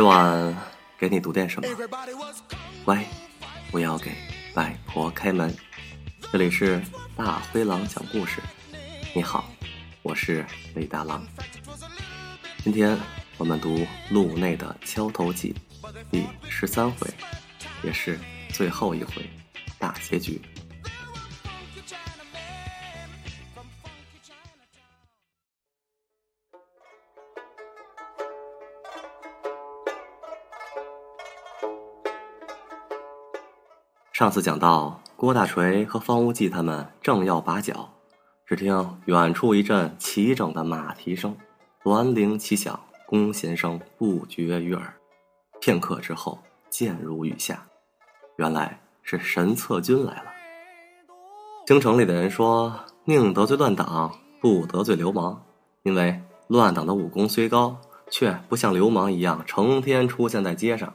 每晚给你读点什么？乖，不要给外婆开门。这里是大灰狼讲故事。你好，我是李大狼。今天我们读《路内的敲头记》第十三回，也是最后一回，大结局。上次讲到，郭大锤和方无忌他们正要把脚，只听远处一阵齐整的马蹄声，銮铃齐响，弓弦声不绝于耳。片刻之后，箭如雨下，原来是神策军来了。京城里的人说：“宁得罪乱党，不得罪流氓，因为乱党的武功虽高，却不像流氓一样成天出现在街上。”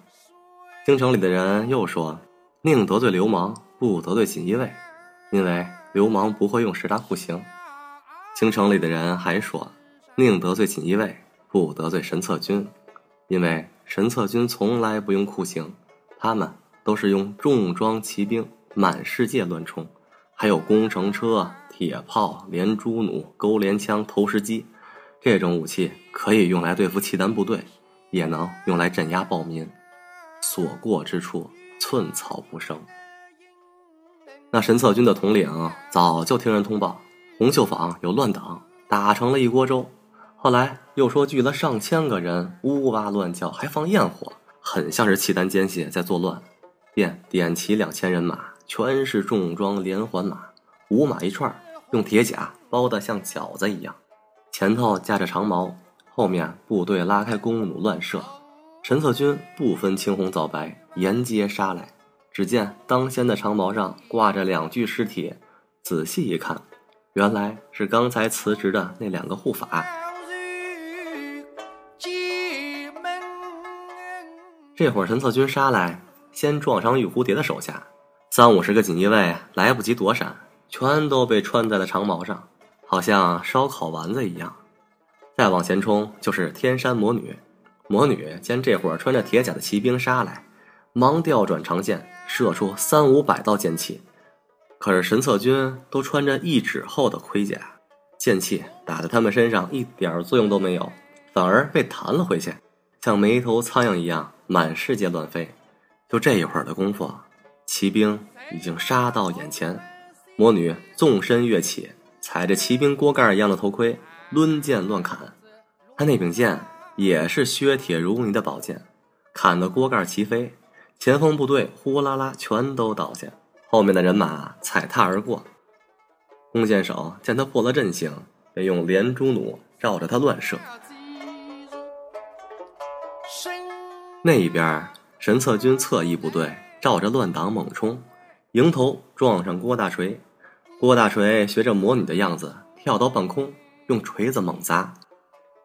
京城里的人又说。宁得罪流氓，不得罪锦衣卫，因为流氓不会用十大酷刑。京城里的人还说，宁得罪锦衣卫，不得罪神策军，因为神策军从来不用酷刑，他们都是用重装骑兵满世界乱冲，还有工程车、铁炮、连珠弩、钩镰枪、投石机，这种武器可以用来对付契丹部队，也能用来镇压暴民，所过之处。寸草不生。那神策军的统领早就听人通报，红绣坊有乱党，打成了一锅粥。后来又说聚了上千个人，呜哇乱叫，还放焰火，很像是契丹奸细在作乱。便点齐两千人马，全是重装连环马，五马一串，用铁甲包得像饺子一样，前头架着长矛，后面部队拉开弓弩乱射。神策军不分青红皂白，沿街杀来。只见当先的长矛上挂着两具尸体，仔细一看，原来是刚才辞职的那两个护法。这会儿神策军杀来，先撞伤玉蝴蝶的手下，三五十个锦衣卫来不及躲闪，全都被穿在了长矛上，好像烧烤丸子一样。再往前冲，就是天山魔女。魔女见这伙穿着铁甲的骑兵杀来，忙调转长剑，射出三五百道剑气。可是神策军都穿着一指厚的盔甲，剑气打在他们身上一点作用都没有，反而被弹了回去，像没头苍蝇一样满世界乱飞。就这一会儿的功夫，骑兵已经杀到眼前。魔女纵身跃起，踩着骑兵锅盖一样的头盔，抡剑乱砍。她那柄剑。也是削铁如泥的宝剑，砍得锅盖齐飞，前锋部队呼啦啦全都倒下，后面的人马踩踏而过。弓箭手见他破了阵型，便用连珠弩绕着他乱射。那一边神策军侧翼部队照着乱党猛冲，迎头撞上郭大锤。郭大锤学着魔女的样子跳到半空，用锤子猛砸。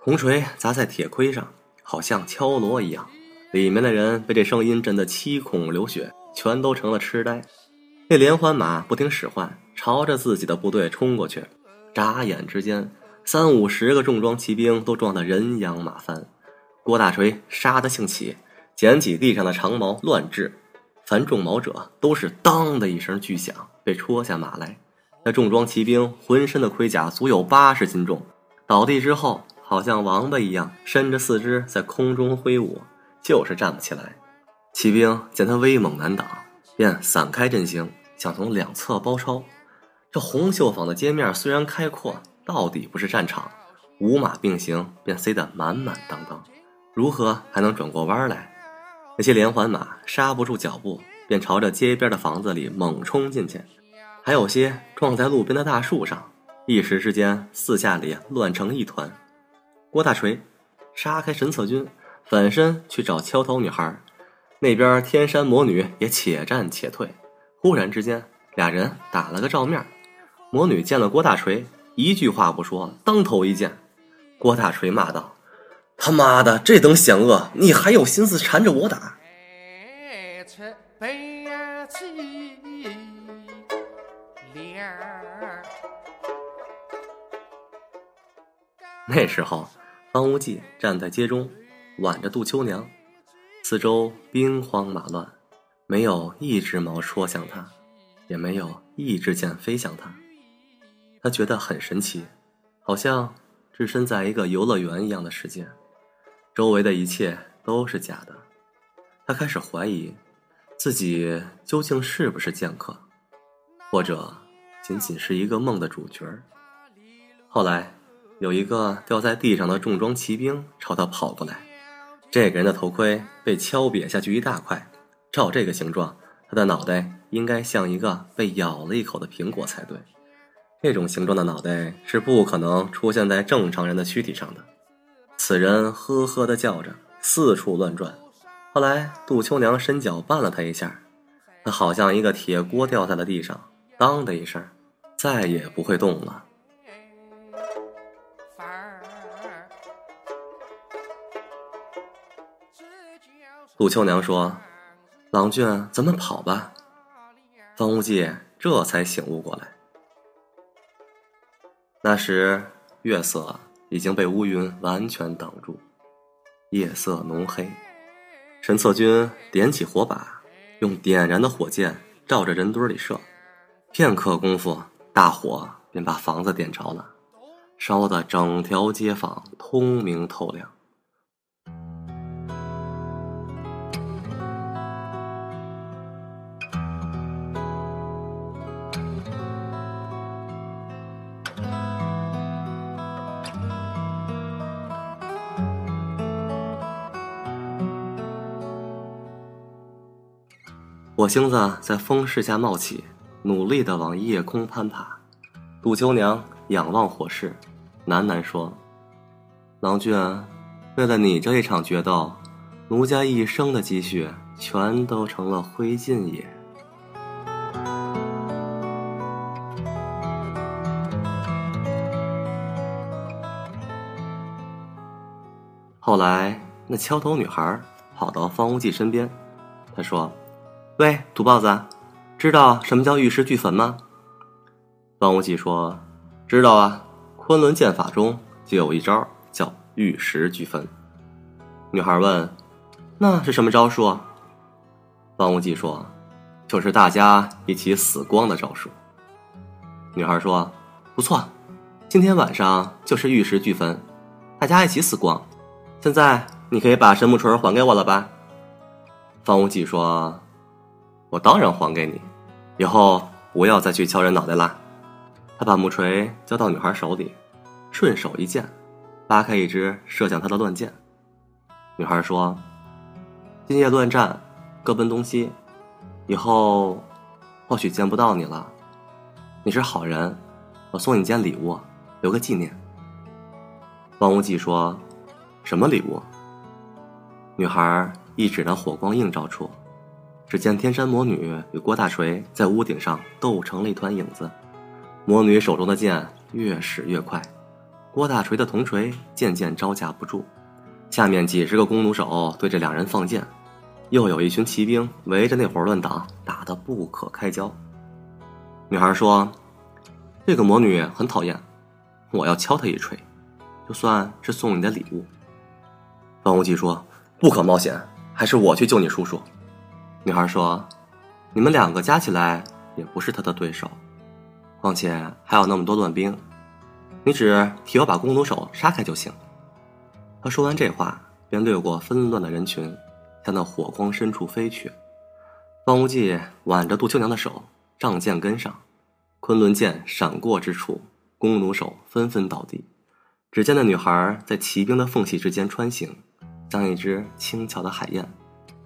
铜锤砸在铁盔上，好像敲锣一样。里面的人被这声音震得七孔流血，全都成了痴呆。那连环马不听使唤，朝着自己的部队冲过去。眨眼之间，三五十个重装骑兵都撞得人仰马翻。郭大锤杀得兴起，捡起地上的长矛乱掷。凡中矛者都是当的一声巨响，被戳下马来。那重装骑兵浑身的盔甲足有八十斤重，倒地之后。好像王八一样伸着四肢在空中挥舞，就是站不起来。骑兵见他威猛难挡，便散开阵型，想从两侧包抄。这红绣坊的街面虽然开阔，到底不是战场，五马并行便塞得满满当当，如何还能转过弯来？那些连环马刹不住脚步，便朝着街边的房子里猛冲进去，还有些撞在路边的大树上，一时之间四下里乱成一团。郭大锤杀开神策军，反身去找敲头女孩。那边天山魔女也且战且退。忽然之间，俩人打了个照面。魔女见了郭大锤，一句话不说，当头一剑。郭大锤骂道：“他妈的，这等险恶，你还有心思缠着我打？”那时候。方无忌站在街中，挽着杜秋娘，四周兵荒马乱，没有一只猫戳向他，也没有一支箭飞向他。他觉得很神奇，好像置身在一个游乐园一样的世界，周围的一切都是假的。他开始怀疑，自己究竟是不是剑客，或者仅仅是一个梦的主角。后来，有一个掉在地上的重装骑兵朝他跑过来，这个人的头盔被敲瘪下去一大块，照这个形状，他的脑袋应该像一个被咬了一口的苹果才对。这种形状的脑袋是不可能出现在正常人的躯体上的。此人呵呵的叫着，四处乱转。后来，杜秋娘伸脚绊了他一下，他好像一个铁锅掉在了地上，当的一声，再也不会动了。杜秋娘说：“郎君，咱们跑吧。”方无忌这才醒悟过来。那时月色已经被乌云完全挡住，夜色浓黑。神策军点起火把，用点燃的火箭照着人堆里射，片刻功夫，大火便把房子点着了，烧得整条街坊通明透亮。火星子在风势下冒起，努力的往夜空攀爬。杜秋娘仰望火势，喃喃说：“郎君，为了你这一场决斗，奴家一生的积蓄全都成了灰烬也。” 后来，那敲头女孩跑到方无忌身边，她说。喂，土包子，知道什么叫玉石俱焚吗？方无忌说：“知道啊，昆仑剑法中就有一招叫玉石俱焚。”女孩问：“那是什么招数？”方无忌说：“就是大家一起死光的招数。”女孩说：“不错，今天晚上就是玉石俱焚，大家一起死光。现在你可以把神木锤还给我了吧？”方无忌说。我当然还给你，以后不要再去敲人脑袋啦。他把木锤交到女孩手里，顺手一剑，拉开一支射向他的乱箭。女孩说：“今夜乱战，各奔东西，以后或许见不到你了。你是好人，我送你件礼物，留个纪念。”方无忌说：“什么礼物？”女孩一指那火光映照处。只见天山魔女与郭大锤在屋顶上斗成了一团影子，魔女手中的剑越使越快，郭大锤的铜锤渐渐招架不住，下面几十个弓弩手对着两人放箭，又有一群骑兵围着那伙乱党，打得不可开交。女孩说：“这个魔女很讨厌，我要敲她一锤，就算是送你的礼物。”方无忌说：“不可冒险，还是我去救你叔叔。”女孩说：“你们两个加起来也不是他的对手，况且还有那么多乱兵，你只替我把弓弩手杀开就行。”他说完这话，便掠过纷乱的人群，向那火光深处飞去。方无忌挽着杜秋娘的手，仗剑跟上。昆仑剑闪过之处，弓弩手纷纷倒地。只见那女孩在骑兵的缝隙之间穿行，像一只轻巧的海燕，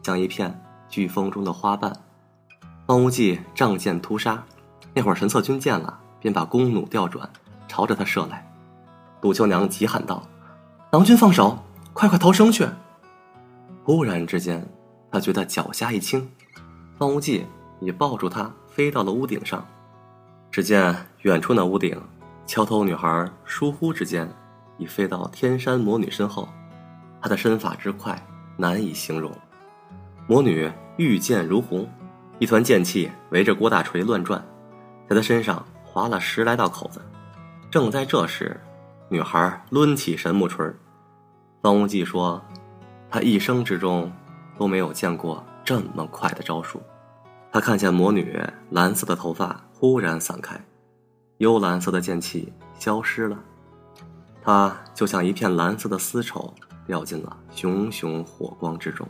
像一片。飓风中的花瓣，方无忌仗剑突杀，那会儿神策军见了，便把弓弩调转，朝着他射来。杜秋娘急喊道：“郎君放手，快快逃生去！”忽然之间，他觉得脚下一轻，方无忌已抱住他飞到了屋顶上。只见远处那屋顶，桥头女孩疏忽之间已飞到天山魔女身后，她的身法之快难以形容。魔女。御剑如虹，一团剑气围着郭大锤乱转，在他身上划了十来道口子。正在这时，女孩抡起神木锤。方无忌说：“他一生之中都没有见过这么快的招数。他看见魔女蓝色的头发忽然散开，幽蓝色的剑气消失了，她就像一片蓝色的丝绸，掉进了熊熊火光之中。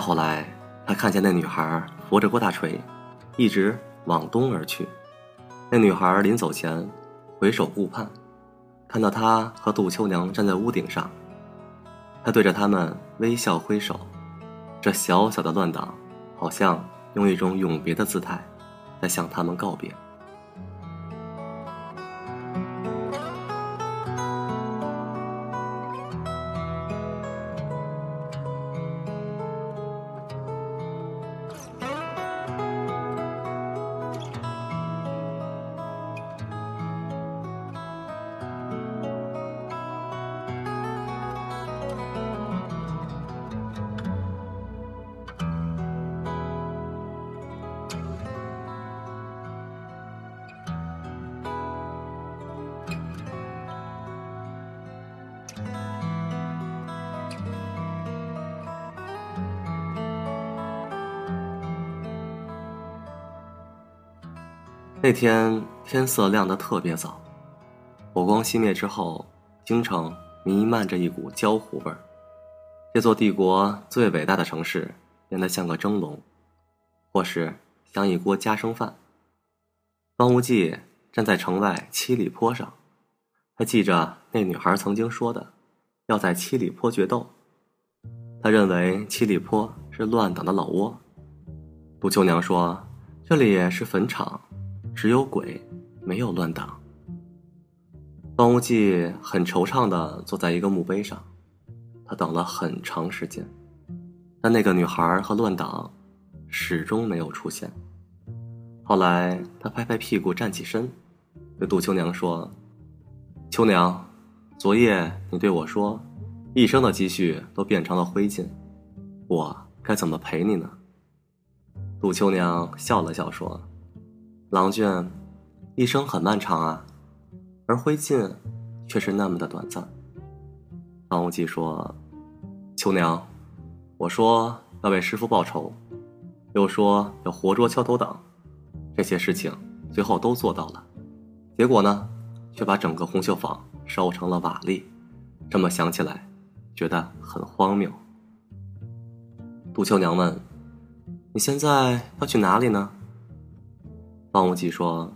后来，他看见那女孩扶着郭大锤，一直往东而去。那女孩临走前，回首顾盼，看到他和杜秋娘站在屋顶上，他对着他们微笑挥手。这小小的乱党，好像用一种永别的姿态，在向他们告别。那天天色亮得特别早，火光熄灭之后，京城弥漫着一股焦糊味儿。这座帝国最伟大的城市变得像个蒸笼，或是像一锅夹生饭。方无忌站在城外七里坡上，他记着那女孩曾经说的，要在七里坡决斗。他认为七里坡是乱党的老窝。杜秋娘说，这里是坟场。只有鬼，没有乱党。方无忌很惆怅的坐在一个墓碑上，他等了很长时间，但那个女孩和乱党始终没有出现。后来，他拍拍屁股站起身，对杜秋娘说：“秋娘，昨夜你对我说，一生的积蓄都变成了灰烬，我该怎么陪你呢？”杜秋娘笑了笑说。郎君，一生很漫长啊，而灰烬却是那么的短暂。方无忌说：“秋娘，我说要为师傅报仇，又说要活捉敲头党，这些事情最后都做到了，结果呢，却把整个红绣坊烧成了瓦砾。这么想起来，觉得很荒谬。”杜秋娘问：“你现在要去哪里呢？”方无忌说：“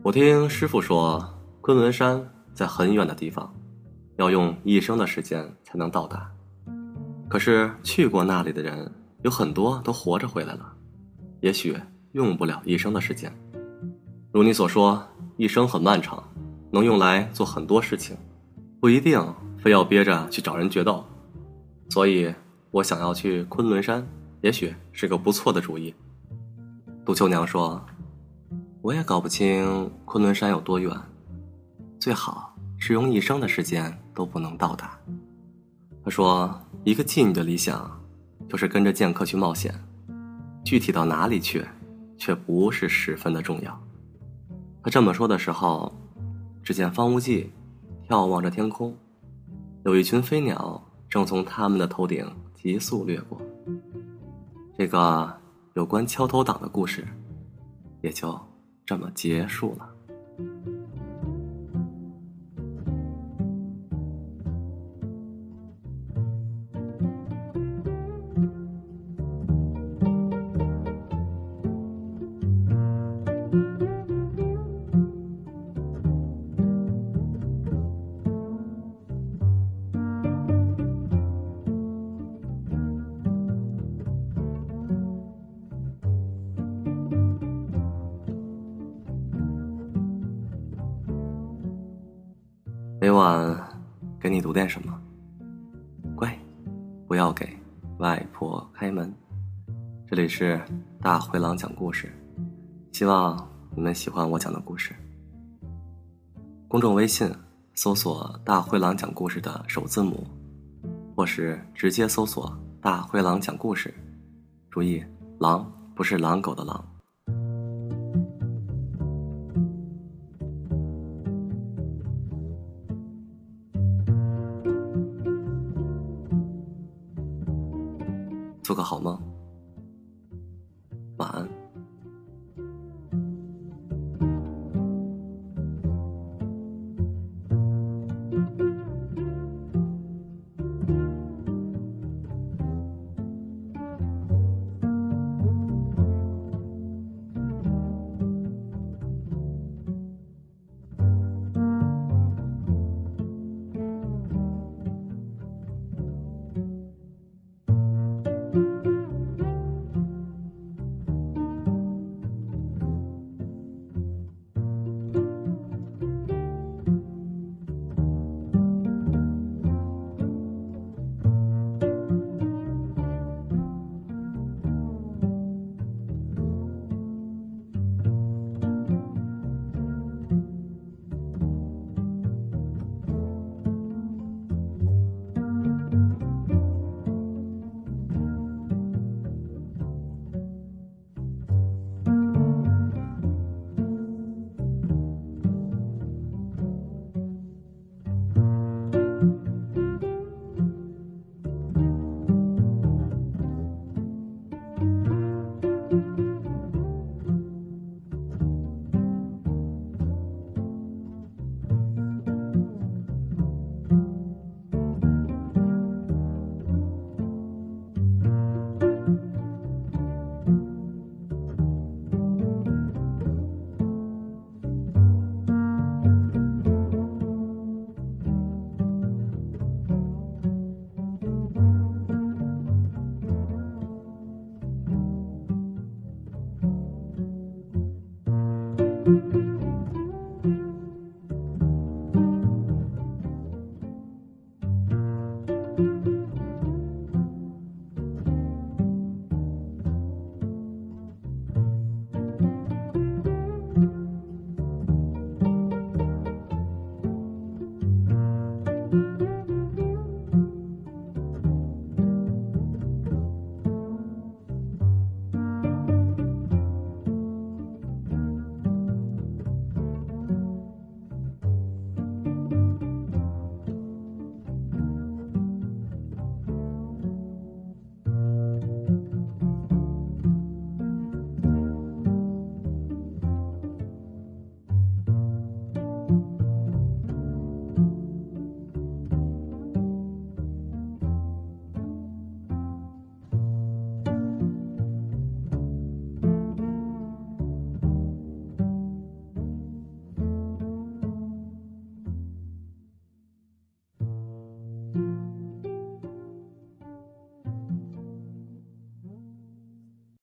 我听师傅说，昆仑山在很远的地方，要用一生的时间才能到达。可是去过那里的人有很多都活着回来了，也许用不了一生的时间。如你所说，一生很漫长，能用来做很多事情，不一定非要憋着去找人决斗。所以我想要去昆仑山，也许是个不错的主意。”杜秋娘说。我也搞不清昆仑山有多远，最好是用一生的时间都不能到达。他说：“一个妓女的理想，就是跟着剑客去冒险，具体到哪里去，却不是十分的重要。”他这么说的时候，只见方无忌眺望着天空，有一群飞鸟正从他们的头顶急速掠过。这个有关敲头党的故事，也就。这么结束了。今晚给你读点什么，乖，不要给外婆开门。这里是大灰狼讲故事，希望你们喜欢我讲的故事。公众微信搜索“大灰狼讲故事”的首字母，或是直接搜索“大灰狼讲故事”。注意，狼不是狼狗的狼。